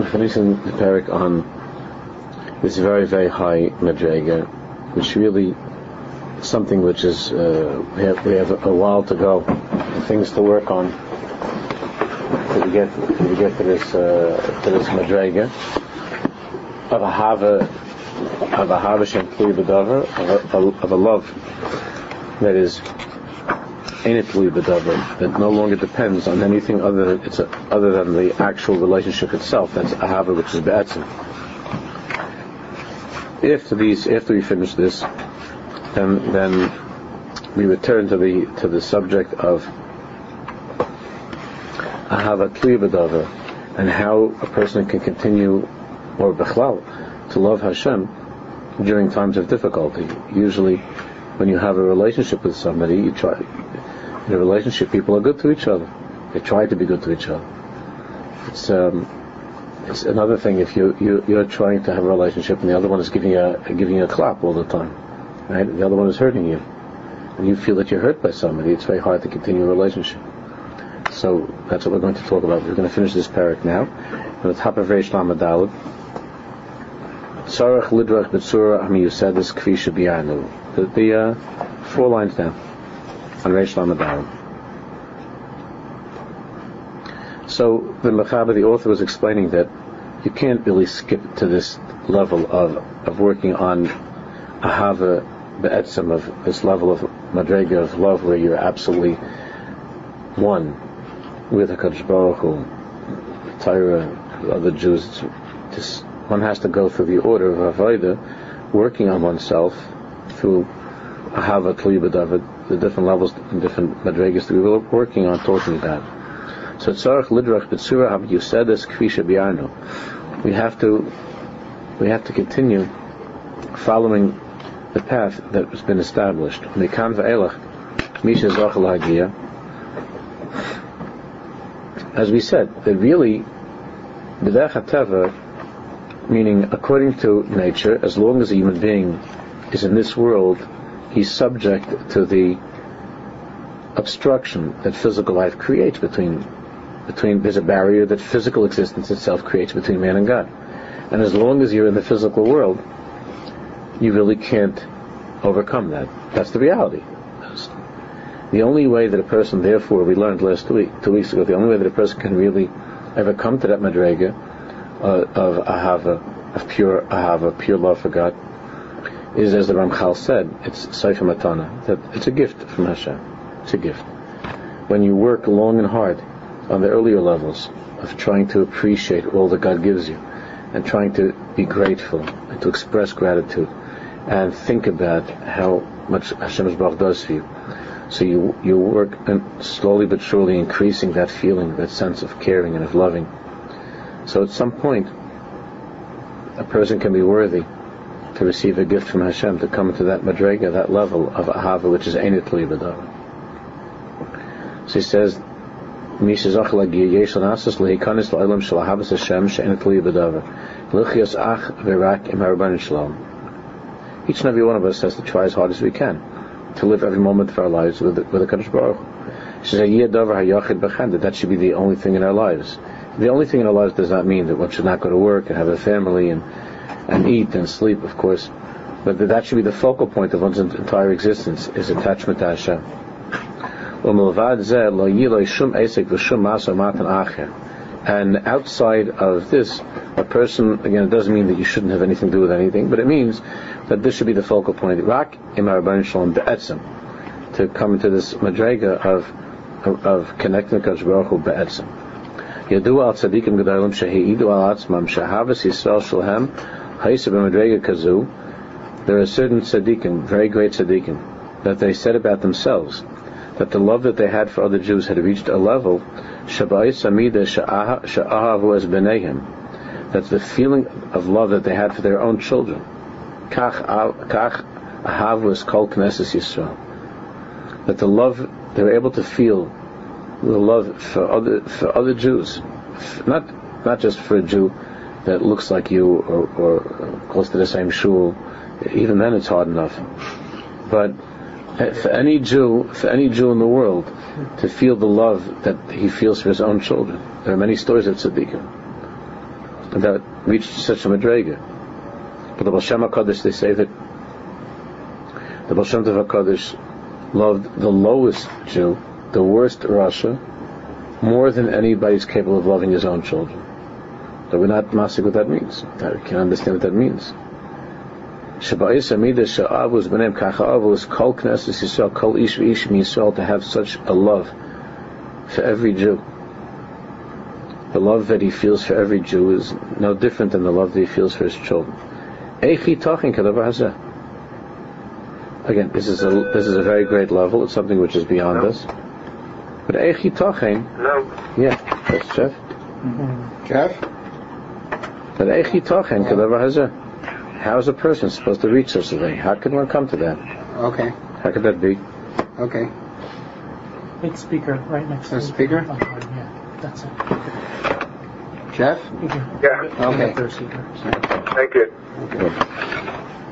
we're finishing the parak on this very, very high madrega, which really something which is uh, we have we have a while to go, things to work on to get to get to this uh, to this madrega. Of a hava of a hava shem of a love that is ainitly bedavar that no longer depends on anything other than it's a, other than the actual relationship itself. That's a hava which is be'etzim. After these, after we finish this, then then we return to the to the subject of ahava bedavar and how a person can continue or bechlal to love Hashem during times of difficulty. Usually, when you have a relationship with somebody, you try in a relationship, people are good to each other. They try to be good to each other. It's um, it's another thing if you, you you're trying to have a relationship and the other one is giving you a giving you a clap all the time, right? The other one is hurting you, and you feel that you're hurt by somebody. It's very hard to continue a relationship. So that's what we're going to talk about. We're going to finish this parak now. On the top of Reish Lamadalad. Sarach lidrach b'tzura ami yusedis kfi shabiyanu. The, the uh, four lines down on Reish Lamadalad. So the Mechaber, the author, was explaining that you can't really skip to this level of, of working on ahava be'etzim, of this level of madrega of love where you're absolutely one with HaKadosh Baruch Hu, Torah, other Jews. Just, one has to go through the order of Avodah, working on oneself through Ahava David, the different levels and different madregas that we were working on talking about. So Tzarech Lidrach B'tzura Hab Yusedes Kvisha Biarno. We have to we have to continue following the path that has been established. Mikan Va'elach Misha Zachal Hagia as we said, that really, B'derech meaning according to nature, as long as a human being is in this world, he's subject to the obstruction that physical life creates between between there's a barrier that physical existence itself creates between man and God. And as long as you're in the physical world, you really can't overcome that. That's the reality. The only way that a person, therefore, we learned last week, two weeks ago, the only way that a person can really ever come to that madrega uh, of ahava, of pure ahava, pure love for God, is as the Ramchal said, it's Sefer Matana, that it's a gift from Hashem. It's a gift. When you work long and hard on the earlier levels of trying to appreciate all that God gives you, and trying to be grateful, and to express gratitude, and think about how much Hashem's Baruch does for you, so you you work slowly but surely increasing that feeling, that sense of caring and of loving. So at some point, a person can be worthy to receive a gift from Hashem, to come to that madrega, that level of ahava, which is ainit b'dava. So he says, lagi yesh Hashem ach v'rak. Each and every one of us has to try as hard as we can to live every moment of our lives with the, with the Baruch. She says, that should be the only thing in our lives. The only thing in our lives does not mean that one should not go to work and have a family and and eat and sleep, of course, but that should be the focal point of one's entire existence is attachment to Hashem. And outside of this, a person, again, it doesn't mean that you shouldn't have anything to do with anything, but it means that this should be the focal point. To come to this madrega of of, connecting to Baruch Hu al tzadikim. There are certain tzadikim, very great tzadikim, that they said about themselves that the love that they had for other Jews had reached a level. That's the feeling of love that they had for their own children. That the love they were able to feel the love for other for other Jews, not not just for a Jew that looks like you or, or uh, close to the same shul. Even then, it's hard enough. But for any Jew, for any Jew in the world, to feel the love that he feels for his own children. There are many stories of tzaddikim. that reached such a madrega. But the Baal Shem HaKadosh, they say that the Baal Shem Tov HaKadosh loved the lowest Jew, the worst Rasha, more than anybody is capable of loving his own children. But we're not masking what that means. We can't understand what that means. Shabbayis Amida Sha'avus Benem Kacha Avus Kol Knesset Yisrael Kol Ish V'ish Yisrael to have such a love for every Jew. The love that he feels for every Jew is no different than the love that he feels for his children. Eichi Tachin Kadavar Hazeh. Again, this is a this is a very great level. It's something which is beyond us. But Eichi Tachin. No. Yeah, that's Jeff. Mm-hmm. Jeff? But Eichi Tachin Kadavar Hazeh. How is a person supposed to reach such a thing? How can one come to that? Okay. How could that be? Okay. Big speaker right next to The you. speaker? Oh, yeah, that's it. Jeff? Yeah. Okay. Third speaker. Thank you.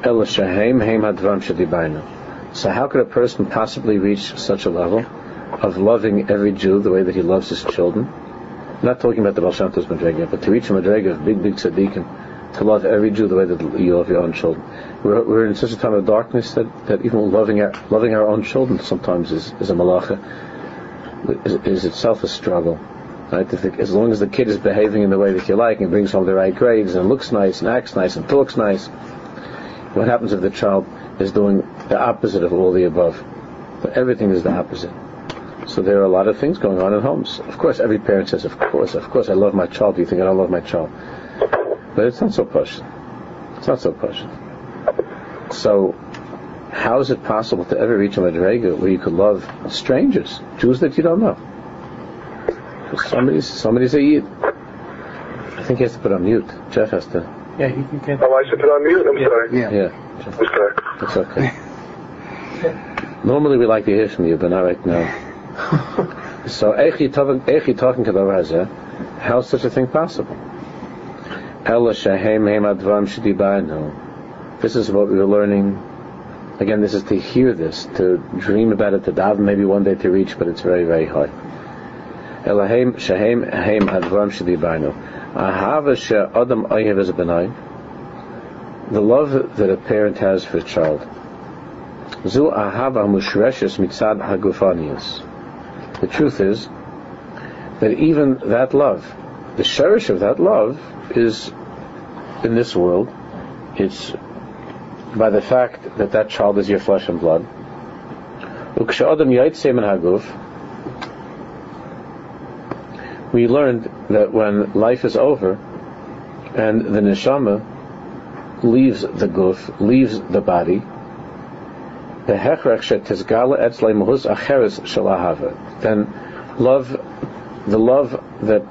Ela shahem heim hadvam shadibaynu. So how could a person possibly reach such a level of loving every Jew the way that he loves his children? Not talking about the Baal Shem Tov's Madrega, but to reach a Madrega of big, big tzaddikim, to love every Jew the way that you love your own children. We're, we're in such a time of darkness that, that even loving our, loving our own children sometimes is, is a malacha, is, is itself a struggle. Right? The, as long as the kid is behaving in the way that you like and brings home the right grades and looks nice and acts nice and talks nice, what happens if the child is doing the opposite of all the above? But everything is the opposite. So there are a lot of things going on in homes. Of course, every parent says, "Of course, of course, I love my child." Do you think I don't love my child? But it's not so push. It's not so push. So, how is it possible to ever reach a madrega where you could love strangers, Jews that you don't know? Somebody's somebody's a yid. I think he has to put on mute. Jeff has to. Yeah, you can get. Oh, I should put on mute? I'm sorry. Yeah. Yeah, I'm sorry. it's okay. Normally we like to hear from you, but not right now. So, Echi talking to the Raza, how is such a thing possible? This is what we were learning. Again, this is to hear this, to dream about it, to daven maybe one day to reach, but it's very, very hard. Elahem Shahem Hem Advam Shidibanu. Ahava Adam Oyev as a benai. The love that a parent has for a child. Zu Ahava Mushreshes Mitzad Hagufanius. The truth is that even that love, the cherish of that love, is in this world. It's by the fact that that child is your flesh and blood. We learned that when life is over and the neshama leaves the guf, leaves the body, Then love, the love that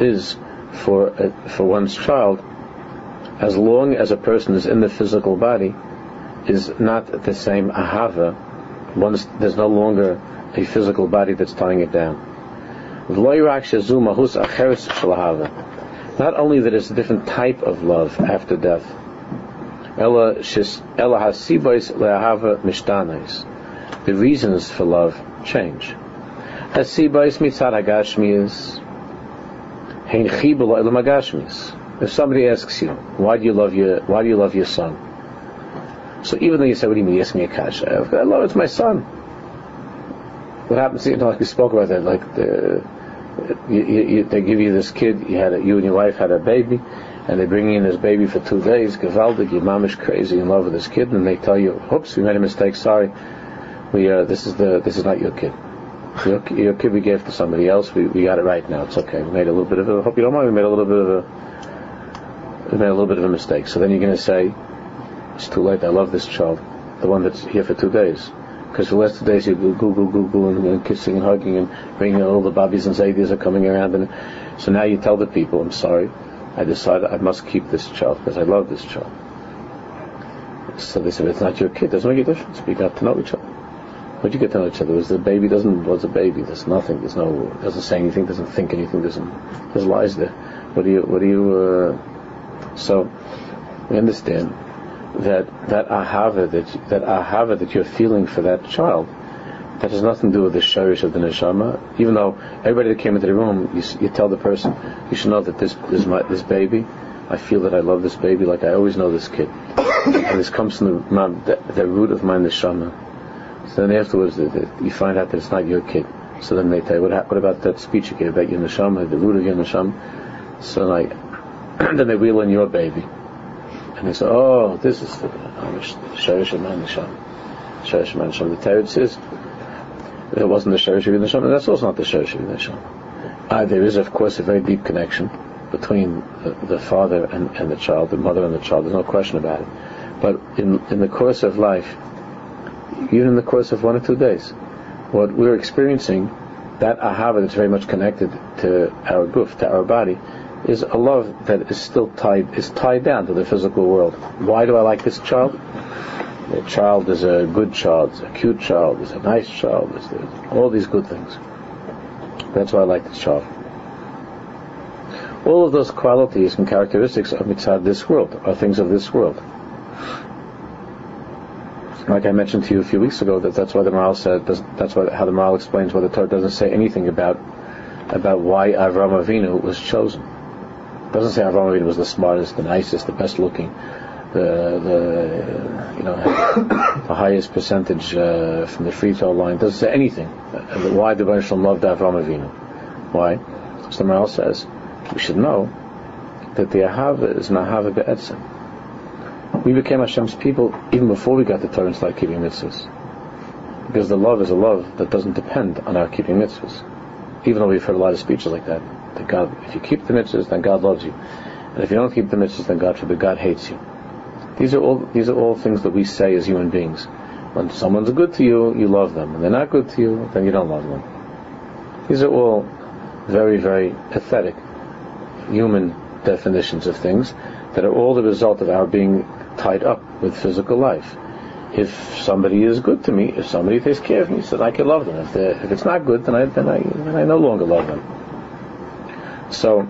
is for uh, for one's child, as long as a person is in the physical body, is not the same ahava. Once there's no longer a physical body that's tying it down. Not only that it's a different type of love after death. The reasons for love change. If somebody asks you, why do you love your, why do you love your son? So even though you say, what do you mean, ask me a kasha? I love it's my son. What happens, you know, like we spoke about that, like uh, the, you, you, they give you this kid, you had a, you and your wife had a baby, and they bring in this baby for two days, gewaldig, your mom is crazy in love with this kid, and they tell you, oops, we made a mistake, sorry, we, uh, this is the, this is not your kid. Your, your kid we gave to somebody else. We, we got it right now. It's okay. We made a little bit of a. Hope you don't mind. We made a little bit of a. We made a little bit of a mistake. So then you're going to say, "It's too late. I love this child, the one that's here for two days." Because the last two days you Google, Google, Google, and, and kissing and hugging and bringing all the bobbies and zaydias are coming around, and so now you tell the people, "I'm sorry. I decided I must keep this child because I love this child." So they said, "It's not your kid. Doesn't make a difference. We got to know each other." What you get to know each other was the baby doesn't was a baby. There's nothing. There's no doesn't say anything. Doesn't think anything. Doesn't there's lies there. What do you what do you? Uh, so we understand that that ahava that that ahava that you're feeling for that child that has nothing to do with the shirish of the neshama. Even though everybody that came into the room, you, you tell the person, you should know that this this my, this baby I feel that I love this baby like I always know this kid. and this comes from the, the, the root of my neshama. So then afterwards, the, the, you find out that it's not your kid. So then they tell you, what, what about that speech you gave about your neshama, the root of your neshama? So like, then they wheel in your baby. And they say, oh, this is the uh, Sharish of my neshama. Sharish of my neshama. The Torah says, it wasn't the Sharish of your neshama, that's also not the Sharish of neshama. Uh, there is, of course, a very deep connection between the, the father and, and, the child, the mother and the child. There's no question about it. But in, in the course of life, even in the course of one or two days, what we're experiencing, that ahava that's very much connected to our goof, to our body, is a love that is still tied is tied down to the physical world. Why do I like this child? The child is a good child, it's a cute child, it's a nice child, it's all these good things. That's why I like this child. All of those qualities and characteristics of mitzvah this world are things of this world. Like I mentioned to you a few weeks ago, that that's why the Maharal said that's why how the Maharal explains why the Torah doesn't say anything about about why Avram Avinu was chosen. It doesn't say Avram Avinu was the smartest, the nicest, the best looking, the the you know the highest percentage uh, from the free throw line. Doesn't say anything. Why the Baruch loved Avram Avinu? Why? So the Maharal says we should know that the Ahava is an Ahava Be'etzim. We became Hashem's people even before we got the Torah and started keeping mitzvahs. Because the love is a love that doesn't depend on our keeping mitzvahs. Even though we've heard a lot of speeches like that. That God, if you keep the mitzvahs, then God loves you. And if you don't keep the mitzvahs, then God forbid, God hates you. These are all, these are all things that we say as human beings. When someone's good to you, you love them. When they're not good to you, then you don't love them. These are all very, very pathetic human definitions of things that are all the result of our being tied up with physical life. If somebody is good to me, if somebody takes care of me, so I can love them. If, if it's not good, then I, then I then I no longer love them. So,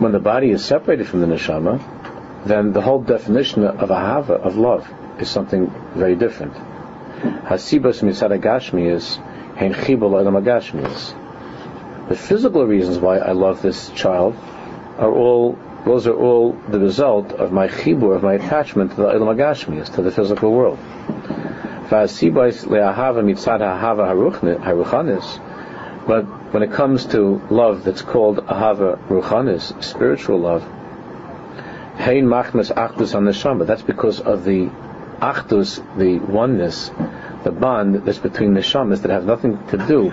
when the body is separated from the neshama, then the whole definition of ahava, of love, is something very different. Hasibas mitzad agashmi is hen chibul is the physical reasons why I love this child are all those are all the result of my chibur, of my attachment to the Ilam Agashmias, to the physical world. But when it comes to love that's called ahava ruchanis, spiritual love, hein machmas achdus on the neshama. That's because of the achdus, the oneness, the bond that's between the neshamas that have nothing to do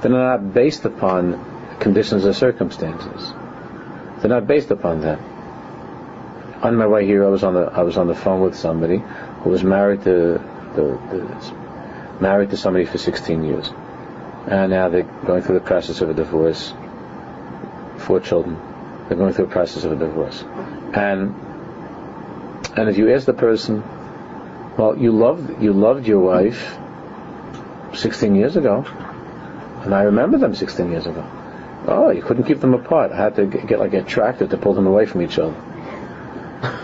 they're not based upon conditions or circumstances. They're not based upon that. On my way here, I was on the I was on the phone with somebody who was married to the, the married to somebody for 16 years, and now they're going through the process of a divorce. Four children. They're going through a process of a divorce, and and if you ask the person, well, you loved you loved your wife 16 years ago. And I remember them 16 years ago. Oh, you couldn't keep them apart. I had to get like a tractor to pull them away from each other.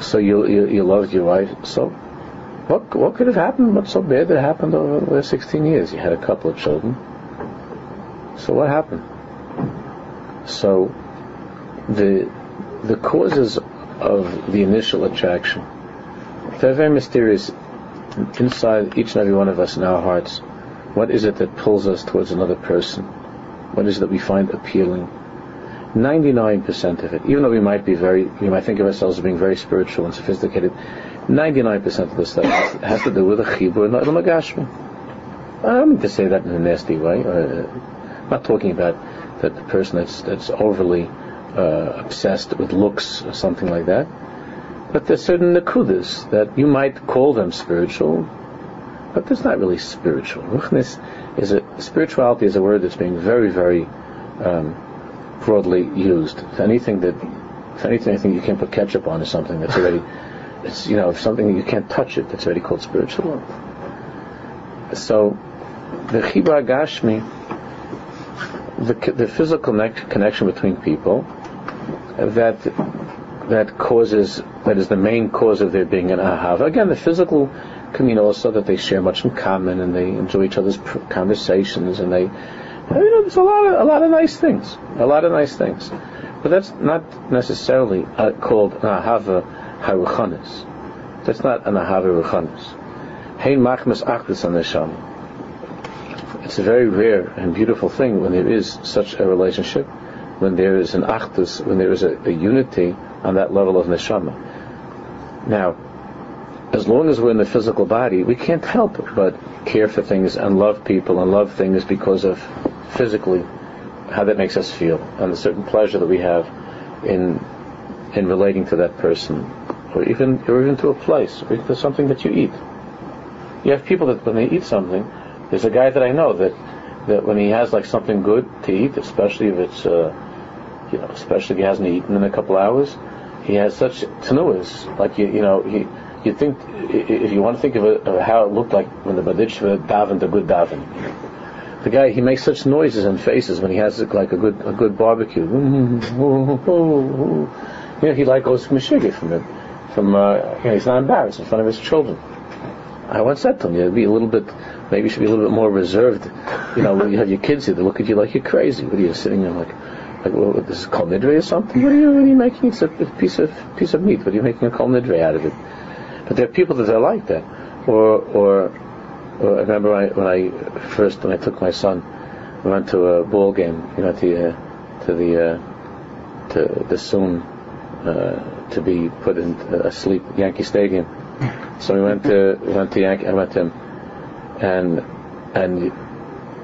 So you you, you loved your wife. So what what could have happened? What's so bad that happened over the last 16 years? You had a couple of children. So what happened? So the the causes of the initial attraction they're very mysterious inside each and every one of us in our hearts. What is it that pulls us towards another person? What is it that we find appealing? 99% of it, even though we might be very, we might think of ourselves as being very spiritual and sophisticated, 99% of the stuff has to do with a chibur and ilm agashmi. I don't mean to say that in a nasty way. Uh, I'm not talking about that the person that's that's overly uh, obsessed with looks or something like that. But there's certain nakudas that you might call them spiritual, but that's not really spiritual. Ruchnis is a spirituality is a word that's being very, very um, broadly used. If anything that, if anything, I think you can't put ketchup on is something that's already, it's you know, if something you can't touch it, that's already called spiritual. So, the chibur gashmi, the the physical connection between people, that that causes that is the main cause of there being an ahava. Again, the physical can mean also that they share much in common and they enjoy each other's conversations and they, you know, there's a lot of a lot of nice things, a lot of nice things. But that's not necessarily uh, called an ahava haruchanis. That's not an ahava ruchanis. Hein machmas achdus an neshama. It's a very rare and beautiful thing when there is such a relationship, when there is an achdus, when there is a, a unity on that level of neshama. Now, as long as we're in the physical body, we can't help but care for things and love people and love things because of physically how that makes us feel and the certain pleasure that we have in in relating to that person or even or even to a place or to something that you eat. You have people that when they eat something, there's a guy that I know that that when he has like something good to eat, especially if it's uh, you know, especially if he hasn't eaten in a couple hours, he has such tenuas. Like you, you know, he you think if you want to think of, it, of how it looked like when the Baditchva davened the good daven. The guy he makes such noises and faces when he has like a good a good barbecue. you know, he like goes mishigit from it. From uh, you know, he's not embarrassed in front of his children. I once said to him, you'd be a little bit, maybe you should be a little bit more reserved. You know, when you have your kids here, they look at you like you're crazy. What are you sitting there like? Like, well, this is kol nidre or something? What are you, what are you making? It's a piece of piece of meat. What are you making a kol nidre out of it? But there are people that are like that. Or, or, or I remember I, when I first, when I took my son, we went to a ball game, you know, to, uh, to the, uh, to the soon, uh, to be put in uh, asleep Yankee Stadium. So we went to, we went to Yankee, I went to him, and, and,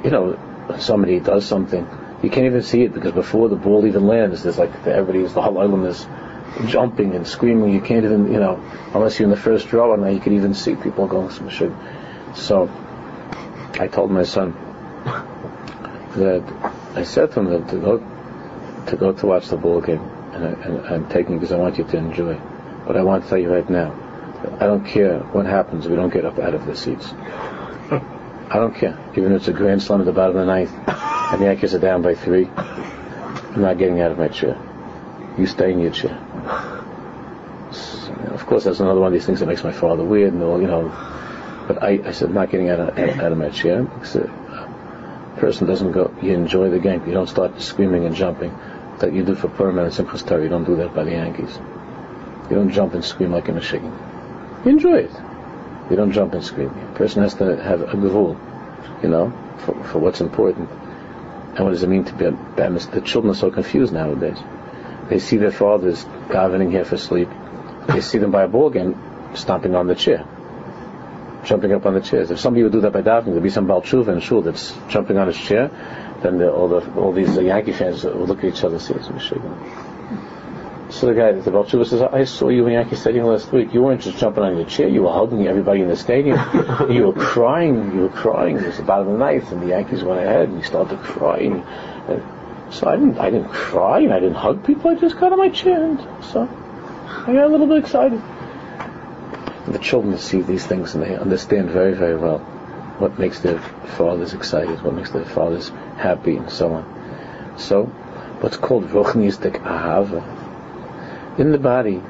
you know, somebody does something, you can't even see it because before the ball even lands, there's like, everybody's, the whole island is jumping and screaming. You can't even, you know, unless you're in the first row, and now you can even see people going some shit. So, I told my son that I said to him that to go to go to watch the ball game, and, I, and I'm taking because I want you to enjoy. But I want to tell you right now, I don't care what happens we don't get up out of the seats. I don't care, even if it's a grand slam at the bottom of the ninth, and the Yankees are down by three. I'm not getting out of my chair. You stay in your chair. Of course, that's another one of these things that makes my father weird and all, you know. But I, I said, not getting out of, out of my chair a person doesn't go, you enjoy the game. You don't start screaming and jumping that you do for Purim and Simchas. You don't do that by the Yankees. You don't jump and scream like a Michigan. You enjoy it. You don't jump and scream. A person has to have a gavul, you know, for, for what's important. And what does it mean to be a The children are so confused nowadays. They see their fathers davening here for sleep. They see them by a ball game, stomping on the chair, jumping up on the chairs. If somebody would do that by davening, there'd be some Balchuva in shul that's jumping on his chair. Then the, all the all these Yankee fans would look at each other and say, "It's Michigan." So the guy, the Balchuva says, "I saw you in Yankee Stadium last week. You weren't just jumping on your chair. You were hugging everybody in the stadium. you were crying. You were crying. It was the bottom of the ninth, and the Yankees went ahead, and you started crying." And so I didn't, I didn't cry and I didn't hug people. I just got on my chair and so I got a little bit excited. The children see these things and they understand very, very well what makes their fathers excited, what makes their fathers happy, and so on. So, what's called ruchnistic ahava. In the body,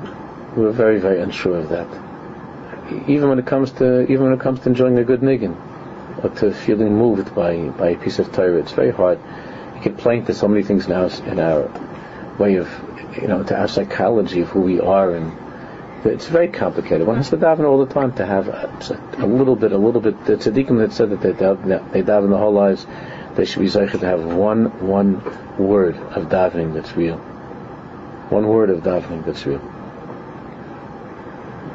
we're very, very unsure of that. Even when it comes to, even when it comes to enjoying a good niggin, or to feeling moved by, by a piece of Torah, it's very hard we can play into so many things now in our way of, you know, to our psychology of who we are, and it's very complicated. One has to daven all the time to have a, a little bit, a little bit. The tzaddikim that said that they daven, they daven the whole lives, they should be zeicher to have one, one word of davening that's real. One word of davening that's real.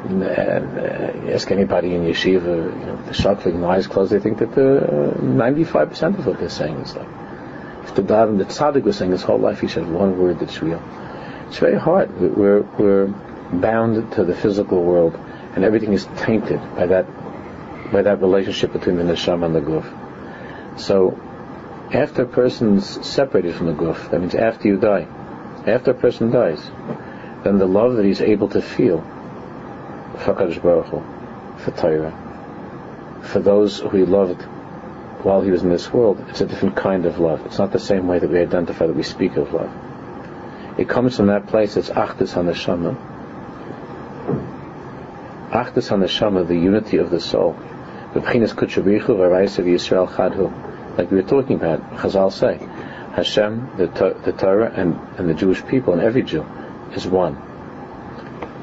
And, uh, ask anybody in yeshiva, you know, the shakling, the eyes closed, they think that the uh, 95% of what they're saying is like if the daven, the tzaddik was saying his whole life, he said one word that's real. It's very hard. We're, we're bound to the physical world, and everything is tainted by that, by that relationship between the neshama and the guf. So, after a person's separated from the guf, that means after you die, after a person dies, then the love that he's able to feel for Baruch Hu, for Torah, for those who he loved while he was in this world, it's a different kind of love. It's not the same way that we identify that we speak of love. It comes from that place, it's Achdus HaNeshama. Achdus HaNeshama, the unity of the soul. Like we were talking about, Chazal say, Hashem, the, the Torah, and, and the Jewish people, and every Jew, is one.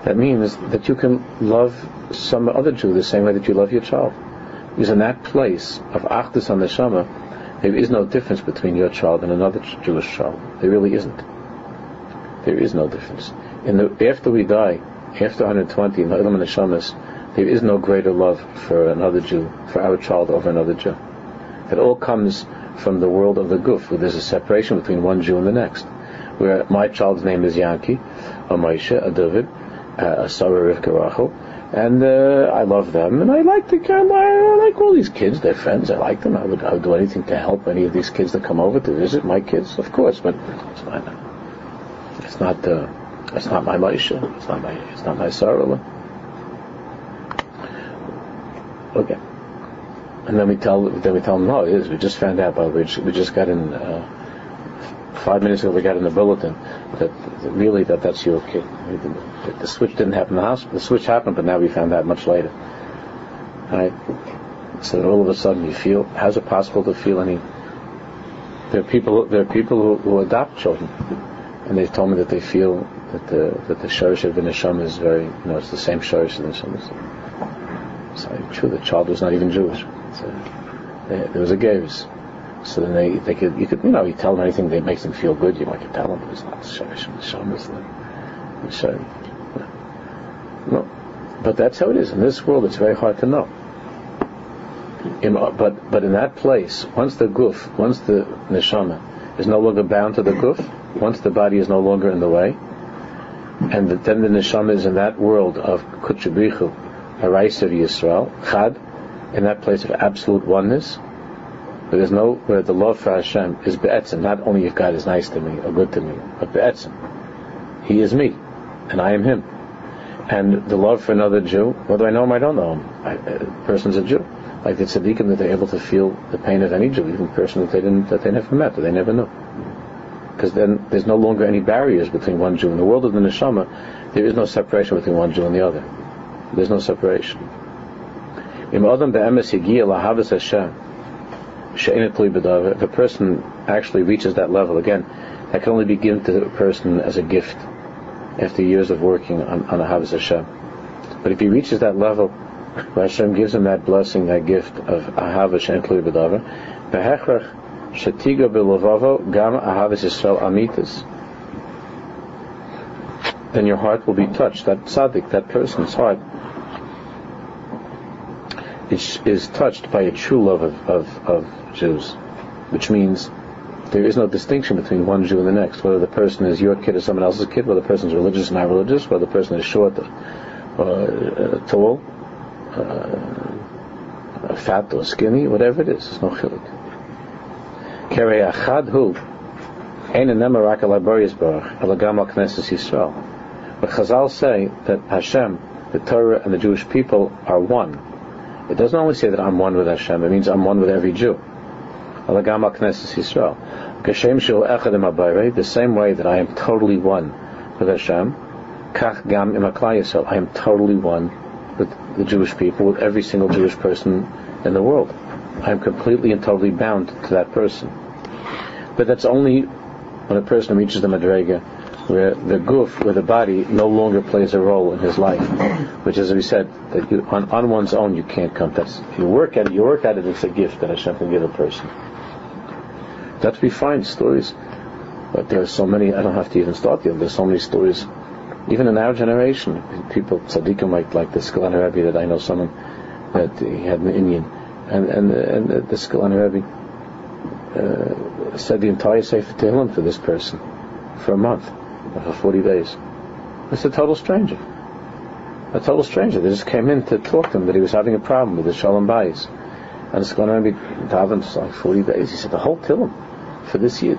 That means that you can love some other Jew the same way that you love your child. Because in that place of Achdus on the there is no difference between your child and another Jewish child. There really isn't. There is no difference. In the, after we die, after 120 in the Neshamas, there is no greater love for another Jew, for our child over another Jew. It all comes from the world of the Guf, where there's a separation between one Jew and the next. Where my child's name is Yankee, a Moshe, a David, a Sarah Rivka Rachel, and uh, I love them, and I like the I like all these kids. They're friends. I like them. I would, I would do anything to help any of these kids that come over to visit my kids, of course. But it's not. It's not. Uh, it's not my Moshe. It's not my. It's not my Sarah. Okay. And then we tell then we tell them, no, it is. We just found out, but we just, we just got in uh, five minutes ago. We got in the bulletin that, that really that that's your kid. The, the switch didn't happen in the house. The switch happened, but now we found out much later. Right. So all of a sudden you feel. How's it possible to feel any? There are people. There are people who, who adopt children, and they've told me that they feel that the that the shorish of the neshama is very. You know, it's the same shorish of the neshama. Not true. The child was not even Jewish. So there was a gaves. So then they, they could, you could, you know, you tell them anything that makes them feel good, you might tell them, but it's not Shamash and Shamas. So, no. But that's how it is. In this world, it's very hard to know. In, but, but in that place, once the guf, once the neshama is no longer bound to the guf, once the body is no longer in the way, and the, then the neshama is in that world of kutchabichu, Harais of Yisrael, Chad, in that place of absolute oneness, where there's no, where the love for Hashem is be'etzim, not only if God is nice to me or good to me, but be'etzim. He is me, and I am Him. And the love for another Jew, whether I know him or I don't know him, I, a person's a Jew. Like the tzaddikim that they're able to feel the pain of any Jew, even a person that they didn't, that they never met, that they never knew. Because then there's no longer any barriers between one Jew. In the world of the neshama, there is no separation between one Jew and the other. There's no separation. If a person actually reaches that level again, that can only be given to the person as a gift after years of working on, on Ahavas Hashem. But if he reaches that level, Hashem gives him that blessing, that gift of Ahavas Tluy B'davar, Behechrach Shetiga B'Lovavo Gam Ahavas Yisrael Amitas then your heart will be touched. That tzaddik, that person's heart, is, is touched by a true love of, of, of Jews, which means there is no distinction between one Jew and the next, whether the person is your kid or someone else's kid, whether the person is religious or not religious, whether the person is short or, uh, tall, uh, fat or skinny, whatever it is, there's no chiluk. Kerei achad hu, ein knesses Yisrael. But Chazal say that Hashem, the Torah, and the Jewish people are one. It doesn't only say that I'm one with Hashem, it means I'm one with every Jew. The same way that I am totally one with Hashem, I am totally one with the Jewish people, with every single Jewish person in the world. I am completely and totally bound to that person. But that's only when a person reaches the Madrega where the goof, where the body no longer plays a role in his life, which, as we said, that you, on, on one's own you can't come. That's you work at it. You work at it. It's a gift that Hashem can give a person. That we find stories, but there are so many. I don't have to even start them. There's so many stories, even in our generation. People tzaddikim like like the Skulener Rebbe that I know someone that he had an Indian, and and and the Skulener Rebbe uh, said the entire Sefer Tehillim for this person for a month for 40 days. It's a total stranger. A total stranger. They just came in to talk to him that he was having a problem with the Shalom Bayis. And it's going to be for like 40 days. He said, the whole Tillim for this year.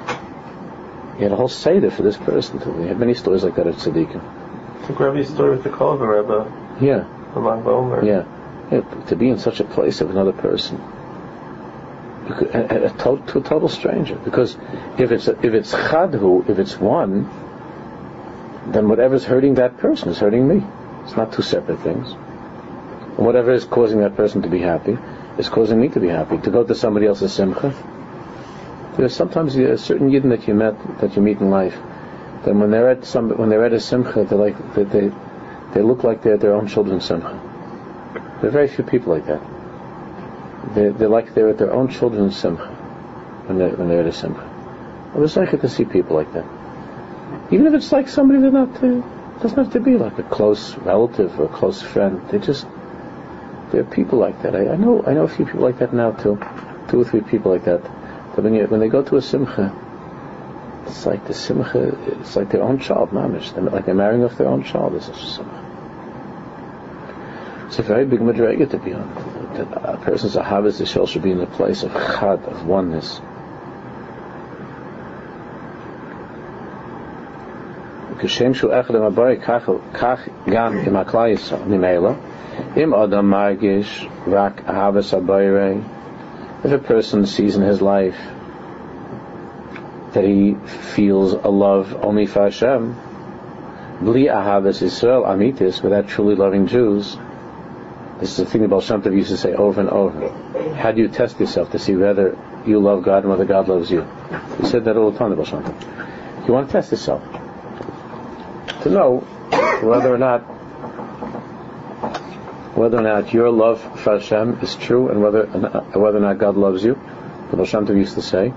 He had a whole Seder for this person. He had many stories like that at Tzaddikim. Think Rebbe's story with the Kolva Rebbe. Yeah. The Mag Yeah. yeah. To be in such a place of another person. A, a, a, to, to a total stranger. Because if it's a, if it's chadhu, if it's one, then whatever's hurting that person is hurting me. It's not two separate things. And whatever is causing that person to be happy is causing me to be happy. To go to somebody else's simcha, There's sometimes a certain yidden that you met, that you meet in life, Then when they're at some, when they're at a simcha, they like, that they, they look like they're at their own children's simcha. There are very few people like that. They, they're like they're at their own children's simcha when they're, when they're at a simcha. I was like to see people like that. Even if it's like somebody they're not, uh, doesn't have to be like a close relative or a close friend. They just, there are people like that. I, I know, I know a few people like that now too. Two or three people like that. But when you, when they go to a simcha, it's like the simcha, it's like their own child, mamish. They're, like they're marrying off their own child. This is a simcha. It's a very big madrega to be on. That a person's ahavas ishel should be in the place of chad, of oneness. כשם שהוא אחד עם הבורא, כך, כך גם עם הכלל ישראל. ממילא, אם אדם מרגיש רק אהבס הבורא, if a person sees in his life that he feels a love only for Hashem, bli ahavas Israel amitis, without truly loving Jews, this is the thing about Shem Tov used to say over and over. How do you test yourself to see whether you love God and whether God loves you? He said that all the time about Shem Tov. You want to test yourself to know whether or not whether or not your love for Hashem is true and whether whether or not God loves you. The Shem used to say,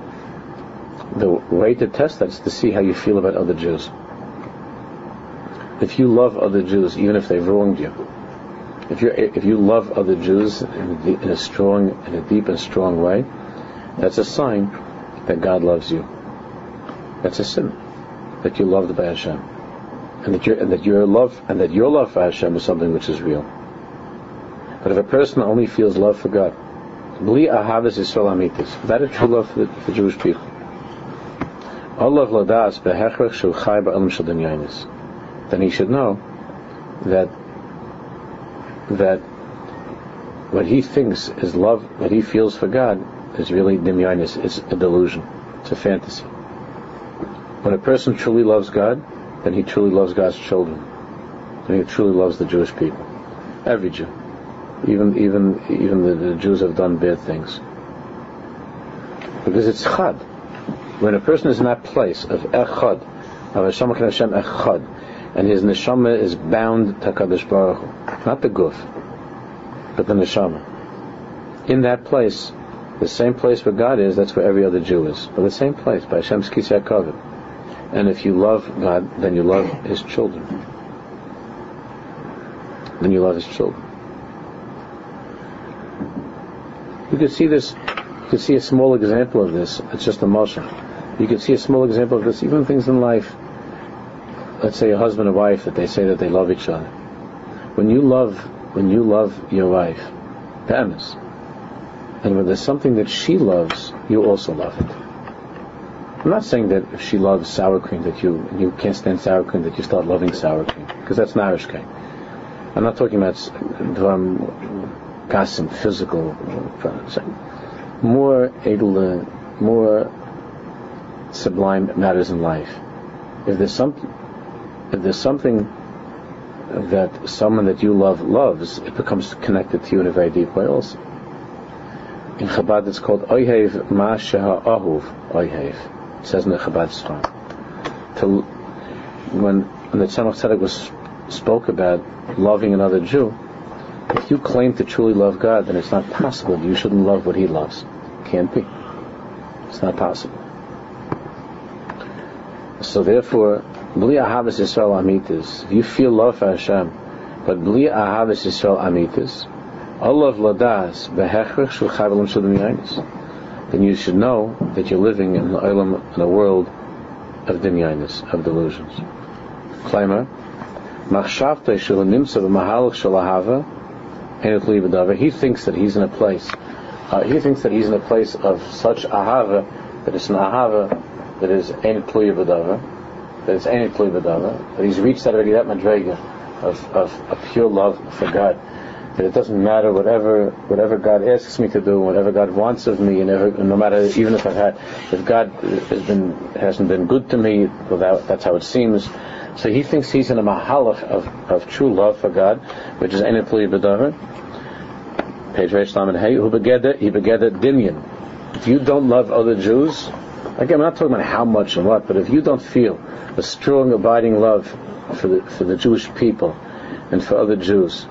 the way to test that is to see how you feel about other Jews. If you love other Jews, even if they've wronged you, if you if you love other Jews in, in a strong, in a deep and strong way, that's a sign that God loves you. That's a sin that you're loved by Hashem, and that your and that your love and that your love for Hashem is something which is real. But if a person only feels love for God, bli ahavas Yisrael amitis, that is true love for the, for the Jewish people. Allah ladas behechrech shu chai ba'elam shel Then he should know that that what he thinks is love, what he feels for God, is really dimyanis. It's a delusion. It's a fantasy. When a person truly loves God, then he truly loves God's children. Then he truly loves the Jewish people. Every Jew. Even even even the, the Jews have done bad things. Because it's chad. When a person is in that place of echad, of Hashem Hashem echad, and his neshama is bound to Kadosh Baruch Hu. Not the guf, but the neshama. In that place, the same place where God is, that's where every other Jew is. But the same place, by Hashem's Kisei Kavod. And if you love God, then you love His children. Then you love His children. You could see this, you could see a small example of this. It's just a motion. You could see a small example of this, even things in life let's say a husband and wife that they say that they love each other. When you love, when you love your wife, Tamas, and when there's something that she loves, you also love it. I'm not saying that if she loves sour cream that you you can't stand sour cream that you start loving sour cream because that's narishke. I'm not talking about dvam um, kasim physical, more edel, more sublime matters in life. If there's something if there's something that someone that you love loves, it becomes connected to you in a very deep way also. In Chabad it's called Oyhev Ma Sheha Ahuv Oyhev. It says in the Chabad Sram. To, when, when the Tzemach Tzedek was spoke about loving another Jew, if you claim to truly love God, then it's not possible. You shouldn't love what He loves. Can't be. It's not possible. So therefore, Bli ahavas Yisrael amitis. If you feel love for Hashem, but bli ahavas Yisrael amitis, olav ladas behechrich shul chayvelim shul then you should know that you're living in the in a world of dinyanis, of delusions. Claimer, machshavte shul nimsa b'mahalach shul ahava, he thinks that he's in a place, uh, he thinks that he's in a place of such ahava, that it's an ahava that is ein that it's any Badava, that he's reached already that madrega of, of, of pure love for God. That it doesn't matter whatever whatever God asks me to do, whatever God wants of me, and ever, no matter even if I've had if God has been hasn't been good to me, well that, that's how it seems. So he thinks he's in a mahalach of, of true love for God, which is any Badava. Page Reish Lamed Hey, who begeda he begeda dinyan. if you don't love other Jews, again, I'm not talking about how much and what, but if you don't feel a strong, abiding love for the, for the Jewish people and for other Jews,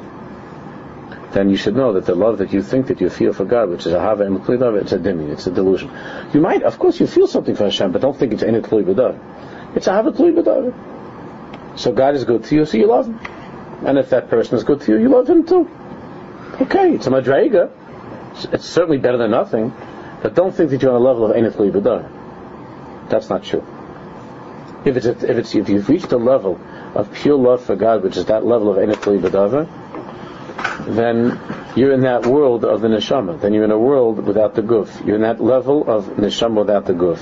then you should know that the love that you think that you feel for God, which is a hava and it's a dimi, it's a delusion. You might, of course, you feel something for Hashem, but don't think it's any tlui b'dav. It's a hava tlui. So God is good to you, so you love Him. And if that person is good to you, you love him too. Okay, it's a madrega. It's certainly better than nothing. But don't think that you're on a level of Einat B'dar. That's not true. If it's, if it's if you've reached a level of pure love for God, which is that level of Einat B'dar, then you're in that world of the neshama. Then you're in a world without the guf. You're in that level of neshama without the guf.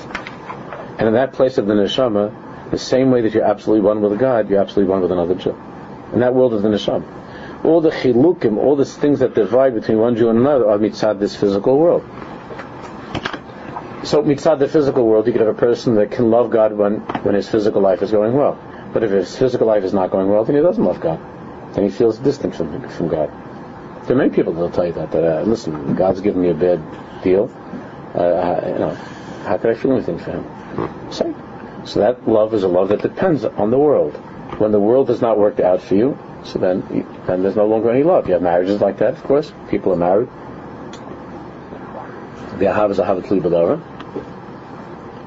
And in that place of the neshama, the same way that you're absolutely one with God, you're absolutely one with another Jew. In that world of the neshama. All the chilukim, all the things that divide between one Jew and another are mitzad this physical world. So mitzad the physical world, you could have a person that can love God when, when his physical life is going well. But if his physical life is not going well, then he doesn't love God. Then he feels distant from, from God. There are many people that will tell you that, that uh, listen, God's given me a bad deal. Uh, you know, how could I feel anything for him? So, so that love is a love that depends on the world. When the world does not work out for you, so then, then there's no longer any love. You have marriages like that, of course. People are married. The ahav is ahav tlibadara.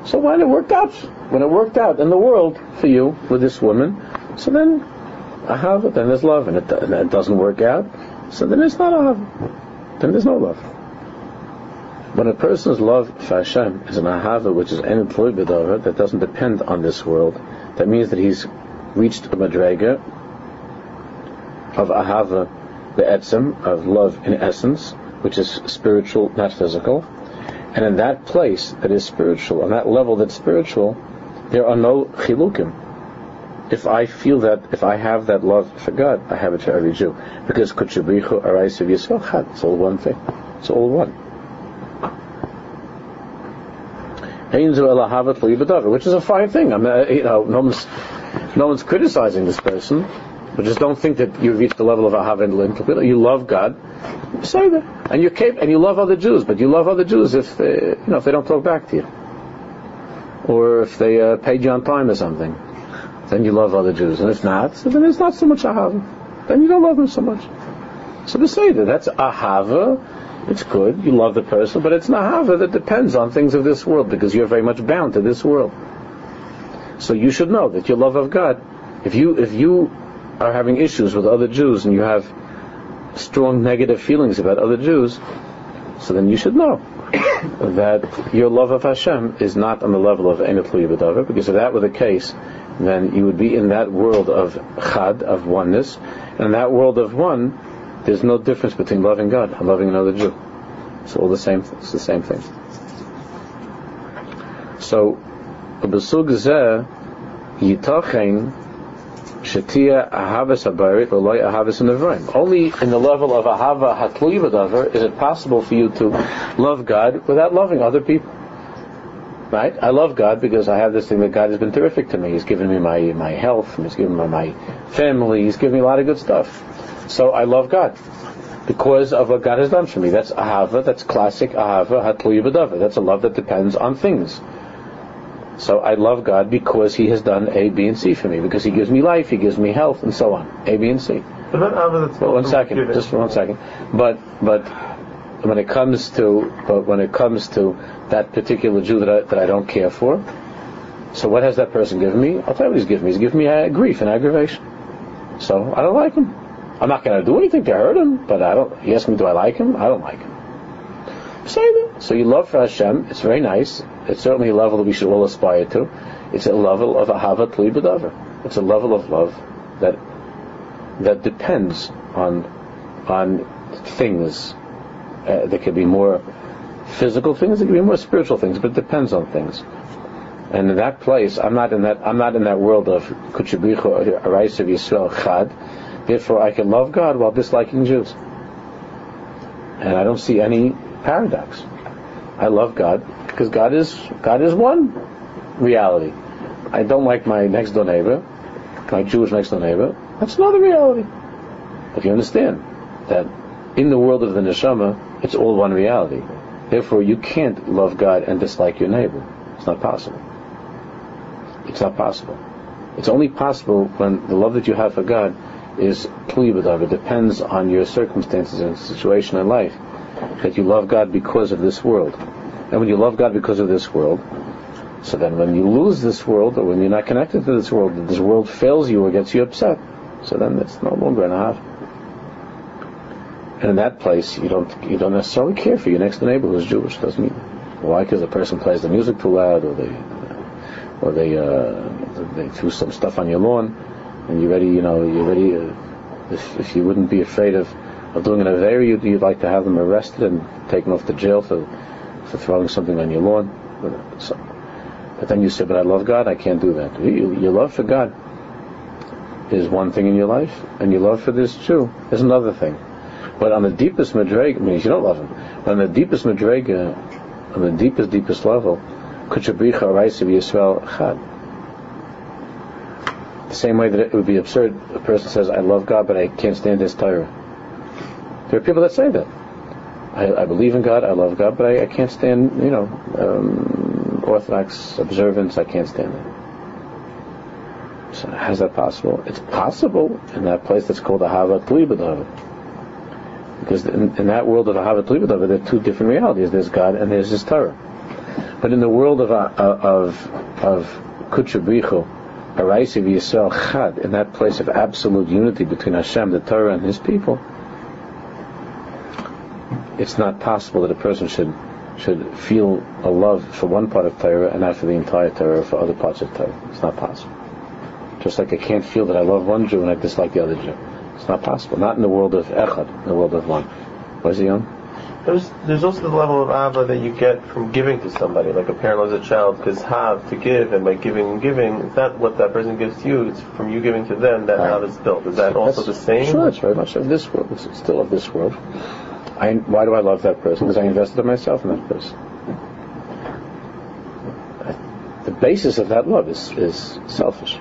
So when it worked out, when it worked out in the world for you with this woman, so then ahav, then there's love, and it, and it doesn't work out, so then it's not ahav. Then there's no love. When a person's love for Hashem is an ahava, which is any tlibadara, that doesn't depend on this world, that means that he's reached a madrega of ahava, the etzem, of love in essence, which is spiritual, not physical. And in that place that is spiritual, on that level that's spiritual, there are no chilukim. If I feel that, if I have that love for God, I have it for every Jew. Because kutshabichu araisav yisrael chad. It's all one thing. It's all one. Which is a fine thing. I mean, you know, no one's, no one's criticizing this person. But just don't think that you've reached the level of ahav and You love God, say that, and you keep, and you love other Jews. But you love other Jews if they, you know if they don't talk back to you, or if they uh, paid you on time or something. Then you love other Jews, and if not, so then it's not so much ahav. Then you don't love them so much. So to say that that's ahava, it's good. You love the person, but it's an ahava that depends on things of this world because you're very much bound to this world. So you should know that your love of God, if you if you are having issues with other Jews and you have strong negative feelings about other Jews, so then you should know that your love of Hashem is not on the level of Enetlu Yibadavar, because if that were the case, then you would be in that world of Chad, of oneness, and in that world of one, there's no difference between loving God and loving another Jew. It's all the same. It's the same thing. So, besug zeh yitachen Shatia ahavas habayrit loy ahavas nevraim. Only in the level of ahava hatluivadavar is it possible for you to love God without loving other people. Right? I love God because I have this thing that God has been terrific to me. He's given me my, my health, He's given me my family, He's given me a lot of good stuff. So I love God because of what God has done for me. That's ahava, that's classic ahava hatluivadavar. That's a love that depends on things. So I love God because He has done A, B, and C for me. Because He gives me life, He gives me health, and so on. A, B, and C. But one second, just for one second. But but when it comes to but when it comes to that particular Jew that I, that I don't care for, so what has that person given me? I'll tell you what he's given me. He's given me grief and aggravation. So I don't like him. I'm not going to do anything to hurt him, but I don't. He asked me, do I like him? I don't like him. Say that. So you love for Hashem. It's very nice. It's certainly a level that we should all aspire to. It's a level of ahava tli. It's a level of love that that depends on on things. Uh, there could be more physical things. There could be more spiritual things, but it depends on things. And in that place, I'm not in that. I'm not in that world of kuchabichu arais of Yisrael chad. Therefore, I can love God while disliking Jews. And I don't see any paradox. I love God because God is God is one reality. I don't like my next door neighbor, my Jewish next door neighbor. That's another reality. But you understand that in the world of the neshama, it's all one reality. Therefore, you can't love God and dislike your neighbor. It's not possible. It's not possible. It's only possible when the love that you have for God is plebadav. It depends on your circumstances and situation in life. That you love God because of this world. And when you love God because of this world, so then when you lose this world, or when you're not connected to this world, this world fails you or gets you upset, so then it's no longer have. And in that place, you don't you don't necessarily care for your next neighbor who's Jewish. Doesn't mean why? Because the person plays the music too loud, or they or they uh, they threw some stuff on your lawn, and you're ready. You know, you're ready. Uh, if, if you wouldn't be afraid of, of doing an avera, you'd, you'd like to have them arrested and taken off to jail for for throwing something on your lawn. But, so, but then you say, "But I love God. I can't do that." You, your love for God is one thing in your life, and your love for this Jew is another thing. But on the deepest madrega, means you don't love him. But on the deepest madrega, on the deepest, deepest level, kuchabricha raisa Yisrael chad. The same way that it would be absurd, a person says, "I love God, but I can't stand His Torah." There are people that say that. I, I believe in God, I love God, but I, I can't stand, you know, um, Orthodox observance. I can't stand it. So how's that possible? It's possible in that place that's called Ahava Tlibadav. Because in, in, that world of Ahava Tlibadav, there are two different realities. There's God and there's His Torah. But in the world of uh, of of Kutchabrichu, Araisi Yisrael Chad, in that place of absolute unity between Hashem, the Torah, and His people, it's not possible that a person should should feel a love for one part of Torah and not for the entire Torah or for other parts of Torah. It's not possible. Just like I can't feel that I love one Jew and I dislike the other Jew. It's not possible. Not in the world of Echad, in the world of one. Was he young? There's, there's also the level of ava that you get from giving to somebody, like a parent loves a child, because have to give, and by giving and giving, it's not what that person gives to you, it's from you giving to them that right. is built. Is that also the same? Sure, it's very much of this world. It's still of this world. I, why do I love that person? Because I invested in myself in that person. The basis of that love is, is selfish.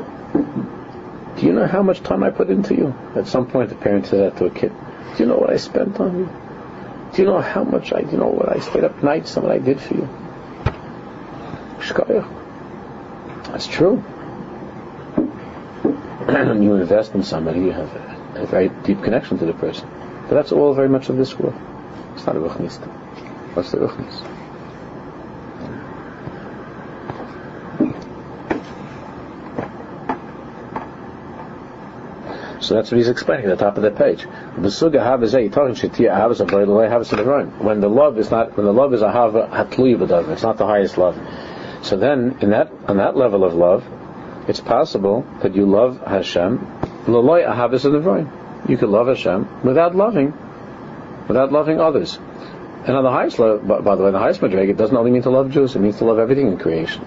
Do you know how much time I put into you? At some point, the parent says that to a kid. Do you know what I spent on you? Do you know how much I, do you know what I stayed up nights and what I did for you? That's true. when you invest in somebody, you have a, a, very deep connection to the person. But that's all very much of this world. It's not a ruchnis. What's the ruchnis? So that's what he's explaining at the top of that page. When the love is not, when the love is a hava hatluy it's not the highest love. So then, in that, on that level of love, it's possible that you love Hashem. You could love Hashem without loving, without loving others. And on the highest level, by the way, the highest madrig, it doesn't only mean to love Jews; it means to love everything in creation.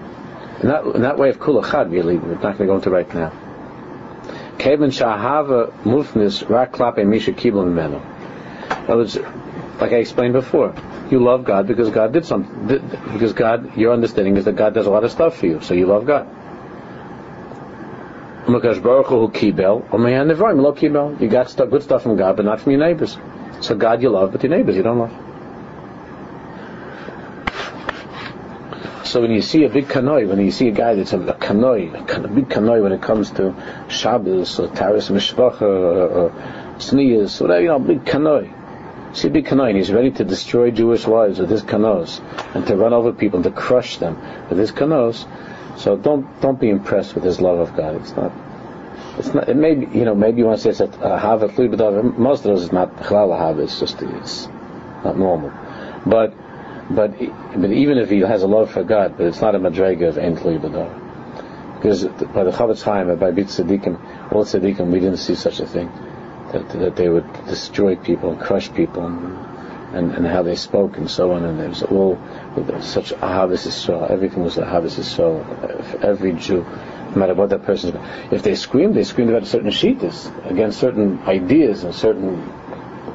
In that, in that way of kulachad, really, we're not going to go into right now. Kevin Shahava Mufnis Raklape Misha Menu. In other words, like I explained before, you love God because God did something. Because God, your understanding is that God does a lot of stuff for you, so you love God. You got stuff, good stuff from God, but not from your neighbors. So God you love, but your neighbors you don't love. So when you see a big kanoi, when you see a guy that's a, a kanoi, a big kanoi when it comes to Shabbos or Taharas Mishpacha or, or tznius, whatever, you know, big kanoi. See a big kanoi and he's ready to destroy Jewish lives with his kanos and to run over people and to crush them with his kanos. So don't don't be impressed with his love of God. It's not. It's not. It may be, you know maybe you want to say it's a havet but most of those is not chalal It's just it's not normal. But but but even if he has a love for God, but it's not a madrega of ein Because by the Chofetz Chaim, by Bit Tzaddikim, all Tzaddikim, we didn't see such a thing. That, that they would destroy people and crush people and, and, and how they spoke and so on. And there was all such ahavas Yisrael. Everything was ahavas Yisrael. Every Jew, no matter what that person. If they screamed, they screamed about certain shitas, against certain ideas and certain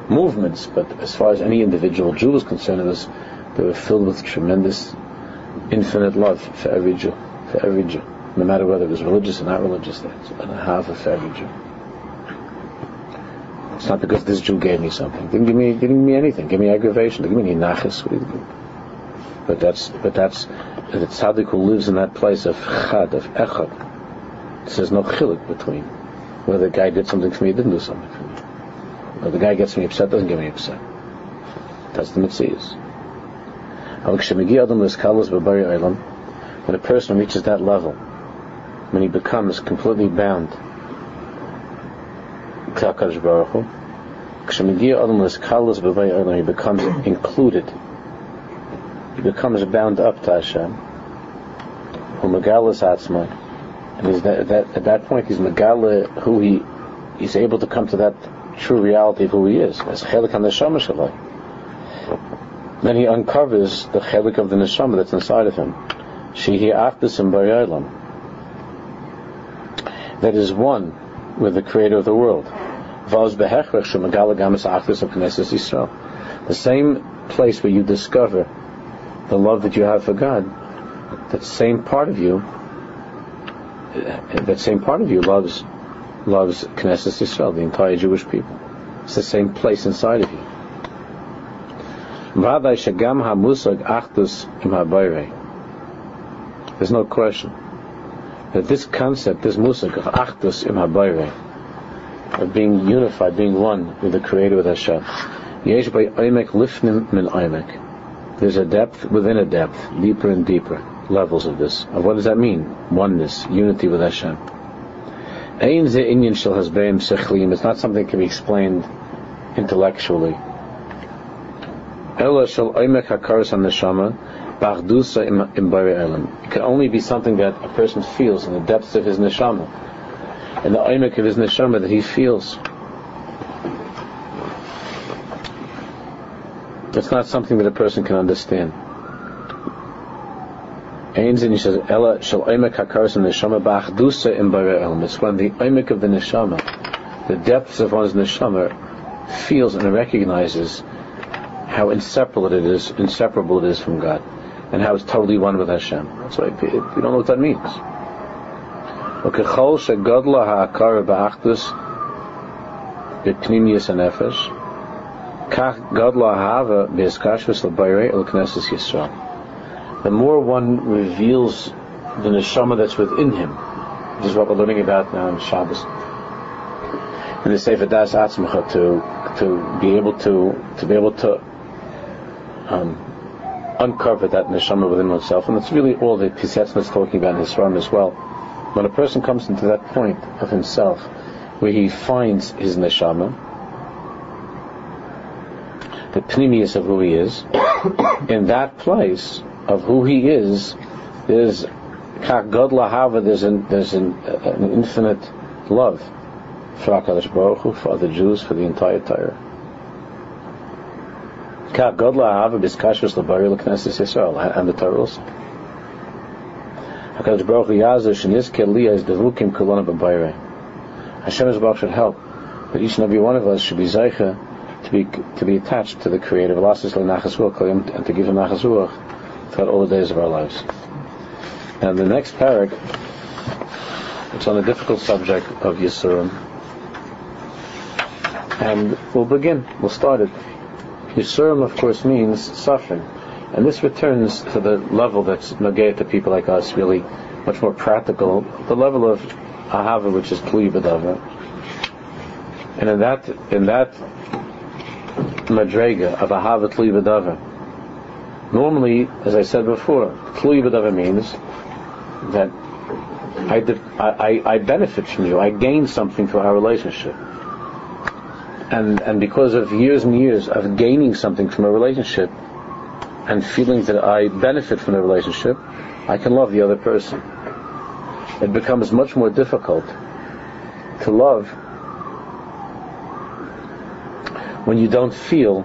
movements. But as far as any individual Jew was concerned, it was they were filled with tremendous, infinite love for every Jew, for every Jew, no matter whether it was religious or not religious. And a half for every Jew. It's not because this Jew gave me something. Didn't give me, didn't give me anything. Give me aggravation. Give me any nachas. But that's but that's the tzaddik who lives in that place of chad of echad. There's no chilik between whether the guy did something for me, didn't do something for me. Whether the guy gets me upset, doesn't get me upset. That's the mitzvahs. When a person reaches that level, when he becomes completely bound to HaKadosh Baruch Hu, he becomes included. He becomes bound up to Hashem. And he's that, that, at that point, he's Megala who he he's able to come to that true reality of who he is. Chelik. Then he uncovers the Chelik of the Neshama that's inside of him. Shehi Achdasim Baryaylam. That is one with the Creator of the world. Vaz Behechrech Shemagala Gamas Achdus of Yisrael. The same place where you discover the love that you have for God, that same part of you eh, that same part of you loves loves Knesset Yisrael, the entire Jewish people. It's the same place inside of you. There's no question that this concept, this musag of achdus im habayre, of being unified, being one with the Creator, with Hashem, yesh by lifnim min. There's a depth within a depth, deeper and deeper levels of this. Of what does that mean? Oneness, unity with Hashem. It's not something that can be explained intellectually. It can only be something that a person feels in the depths of his neshama, in the oimek of his neshama that he feels. It's not something that a person can understand. Ains in he says, Ella shall aimekha karsa nishamah bahdusa imba'alm. It's when the oimek of the neshama, the depths of one's neshama, feels and recognizes how inseparable it is, inseparable it is from God, and how it's totally one with Hashem. That's why you don't know what that means. וככל שגודל ההכרה באחדוס בפנימיוס הנפש, כך גודל האהבה בהסקשווס לביירי אל כנסת ישראל the more one reveals the neshama that's within him. This is what we're learning about now in Shabbos. And the Sefer Das Atzmacha to to be able to to be able to um, uncover that neshama within oneself, and that's really all the Pisetzna is talking about in his Ram as well. When a person comes into that point of himself, where he finds his neshama, the pnimius of who he is, in that place, of who he is, there's God lahava, there's an, there's an, an infinite love for HaKadosh Baruch Hu, for the Jews, for the entire Torah. God and the Torah also. HaKadosh Baruch liyah is. Hashem Baruch should help, but each and every one of us should be zeicha to be to be attached to the Creator, and to give him nachas throughout all the days of our lives. And the next parak, it's on a difficult subject of Yisurim. And we'll begin, we'll start it. Yisurim, of course, means suffering. And this returns to the level that's nagay to people like us, really much more practical, the level of ahava, which is tli And in that, in that madrega of ahava tli Normally, as I said before, Tluy means that I, I, I benefit from you, I gain something through our relationship. And, and because of years and years of gaining something from a relationship and feeling that I benefit from the relationship, I can love the other person. It becomes much more difficult to love when you don't feel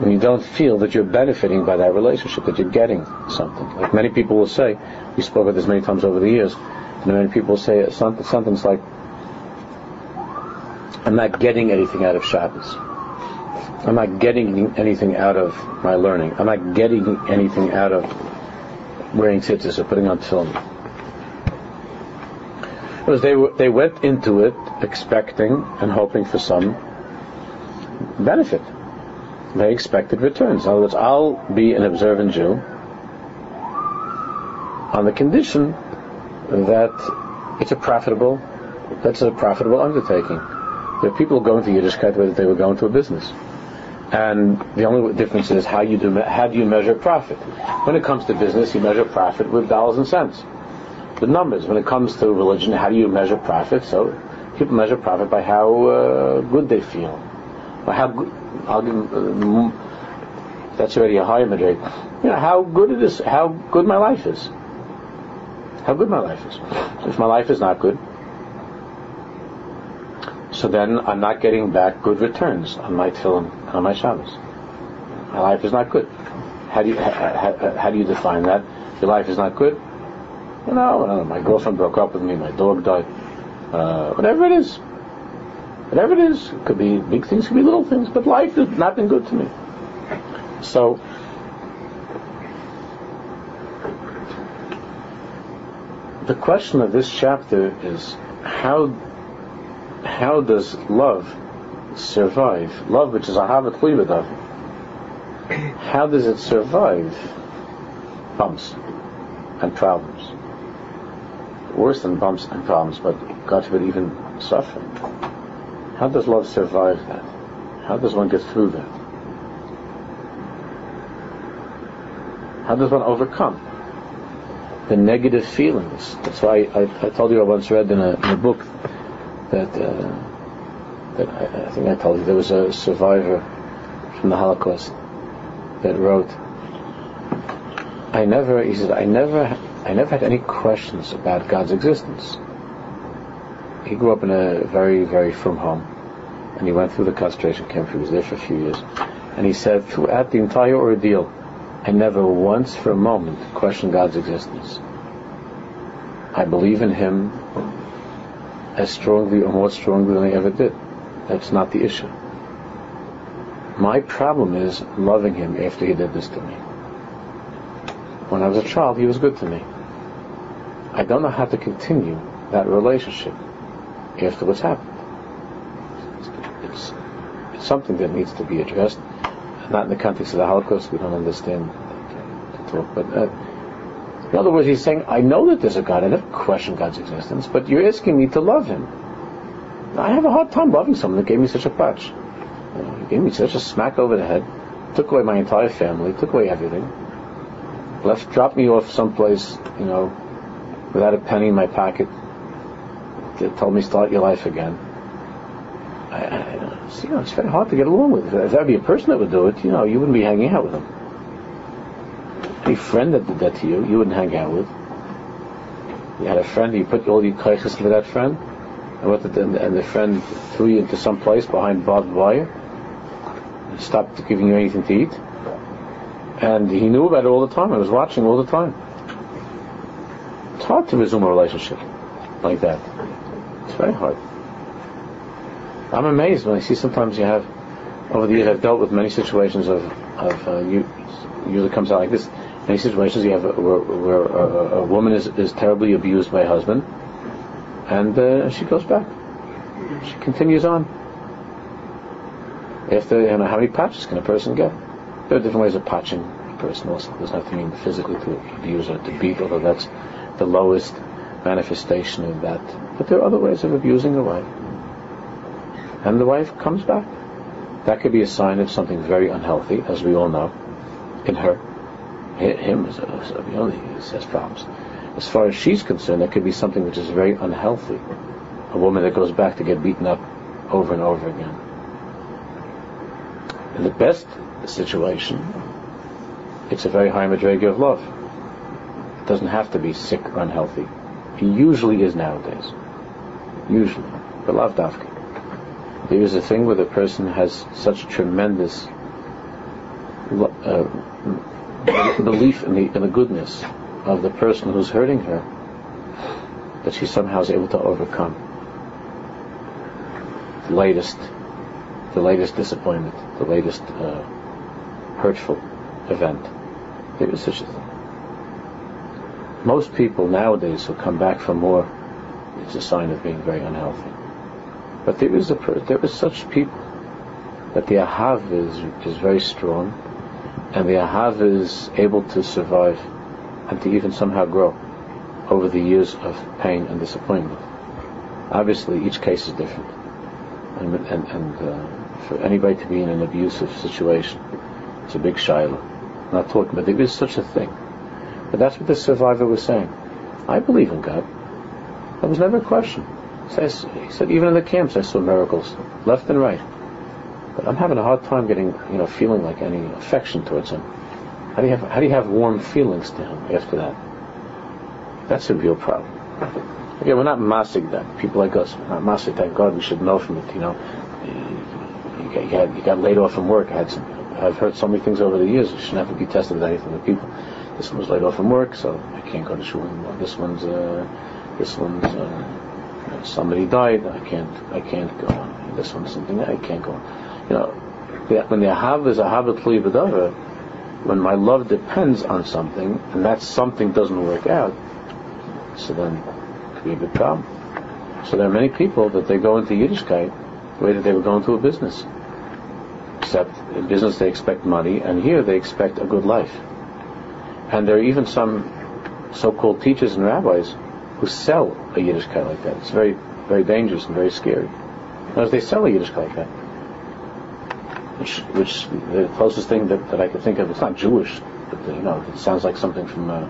when you don't feel that you're benefiting by that relationship, that you're getting something. Like many people will say, we spoke of this many times over the years, and many people will say something, something like, I'm not getting anything out of Shabbos. I'm not getting anything out of my learning. I'm not getting anything out of wearing tzitzis or putting on tefillin. Because they, they went into it expecting and hoping for some benefit. they expected returns. In other words, I'll be an observant Jew on the condition that it's a profitable, that's a profitable undertaking. Are people going to Yiddishkeit whether they were going to a business. And the only difference is how you do, how do you measure profit? When it comes to business, you measure profit with dollars and cents, the numbers. When it comes to religion, how do you measure profit? So people measure profit by how uh, good they feel, or how good. I'll give, uh, that's already a higher measure. You know how good it is, how good my life is, how good my life is. If my life is not good, so then I'm not getting back good returns on my tefillin and on my Shabbos. My life is not good. How do you how, how do you define that? Your life is not good. You know, know, my girlfriend broke up with me. My dog died. Uh, whatever it is, whatever it is, could be big things, could be little things, but life has not been good to me. So. The question of this chapter is how how does love survive? Love, which is a habit of, how does it survive bumps and problems? Worse than bumps and problems, but God forbid even suffering. How does love survive that? How does one get through that? How does one overcome the negative feelings? That's why I, I told you I once read in a, in a book that uh, that I, I, think I told you there was a survivor from the Holocaust that wrote. I never, he said, I never, I never had any questions about God's existence. He grew up in a very, very frum home, and he went through the concentration camp. He was there for a few years, and he said throughout the entire ordeal, I never once for a moment questioned God's existence. I believe in Him as strongly or more strongly than I ever did. That's not the issue. My problem is loving him after he did this to me. When I was a child, he was good to me. I don't know how to continue that relationship after what's happened. It's, it's something that needs to be addressed, not in the context of the Holocaust. We don't understand the talk, but uh, in other words, he's saying, I know that there's a God. I never question God's existence, but you're asking me to love him. I have a hard time loving someone that gave me such a patch. You know, he gave me such a smack over the head, took away my entire family, took away everything, left, dropped me off someplace, you know, without a penny in my pocket, told me start your life again. I, I, you know, it's very hard to get along with. If that'd be a person that would do it, you know, you wouldn't be hanging out with him any friend that did that to you, you wouldn't hang out with. You had a friend, you put all your crisis into that friend, and, and the friend threw you into some place behind barbed wire, and stopped giving you anything to eat. And he knew about it all the time. I was watching all the time. It's hard to resume a relationship like that. It's very hard. I'm amazed when I see sometimes you have, over the years, I've dealt with many situations of, of uh, you, usually comes out like this many situations you have where, where a, a, woman is, is terribly abused by a husband, and uh, she goes back. She continues on. After, you know, how many patches can a person get? There are different ways of patching a person also. There's nothing mean physically to abuse or to beat, although that's the lowest manifestation of that. But there are other ways of abusing a wife. And the wife comes back. That could be a sign of something very unhealthy, as we all know, in her him as a, you know, he has problems. As far as she's concerned, that could be something which is very unhealthy. A woman that goes back to get beaten up over and over again. In the best situation, it's a very high majority of love. It doesn't have to be sick or unhealthy. It usually is nowadays. Usually. But love dafka. There is a thing where the person has such tremendous uh, belief in the, in the goodness of the person who's hurting her that she somehow is able to overcome the latest, the latest disappointment, the latest uh, hurtful event. There is such a thing. Most people nowadays who come back for more, it's a sign of being very unhealthy. But there is a there is such people that the ahav is is very strong, and the ahav is able to survive and to even somehow grow over the years of pain and disappointment. Obviously, each case is different, and and, and uh, for anybody to be in an abusive situation, it's a big shaila. Not talking, but there is such a thing. But that's what the survivor was saying. I believe in God. That was never a question. Says, he said, even in the camps I saw miracles, left and right. But I'm having a hard time getting, you know, feeling like any affection towards him. How do you have, how do you have warm feelings to him after that? That's a real problem. Again, we're not massing that. People like us, we're not massing. Thank God we should know from it. You know, you, you, got, you got laid off from work. I had some, I've heard so many things over the years. You should never be tested with anything with people. This one was laid off from work, so I can't go to shul anymore. This one's, uh, this one's, uh, somebody died. I can't, I can't go. On. This one's something I can't go. On. You know, when the ahav is ahav b'dava, when my love depends on something, and that something doesn't work out, so then it could be a big problem. So there are many people that they go into Yiddishkeit the way that they would go into a business. Except in business they expect money, and here they expect a good life. And there are even some so-called teachers and rabbis who sell a Yiddishkeit like that. It's very, very dangerous and very scary. Because they sell a Yiddishkeit like that. Which, which the closest thing that, that I could think of, it's not Jewish, but you know, it sounds like something frum uh,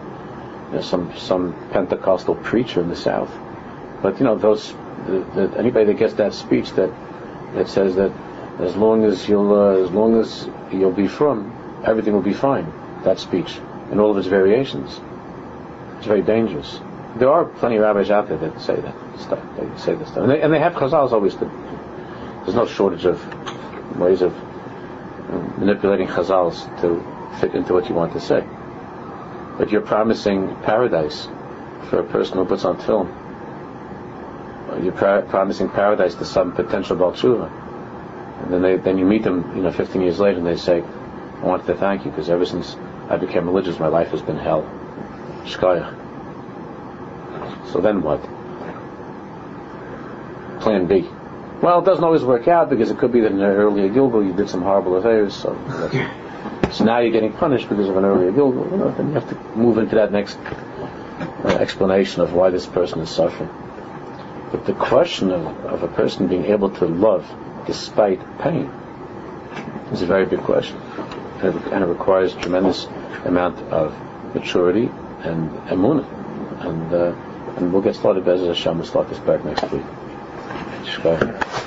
you know, some some Pentecostal preacher in the South. But you know, those the, the, anybody that gets that speech that that says that as long as you'll uh, as long as you'll be from, everything will be fine. That speech and all of its variations. It's very dangerous. There are plenty of rabbis out there that say that stuff. They say this stuff, and they, and they have chazals always. To, there's no shortage of ways of manipulating chazals to fit into what you want to say. But you're promising paradise for a person who puts on tefillin. You're promising paradise to some potential Baal And then, they, then you meet them, you know, 15 years later, and they say, "I wanted to thank you because ever since I became religious, my life has been hell." Shkaya. So then what? Plan B. Well, it doesn't always work out because it could be that in an earlier Gilgul you did some horrible affairs, so so now you're getting punished because of an earlier Gilgul. You know, then you have to move into that next uh, explanation of why this person is suffering. But the question of, of a person being able to love despite pain is a very big question, and it, and it requires tremendous amount of maturity and emunah. And uh, and we'll get started, Bez Hashem. We'll start this back next week. Shkaya.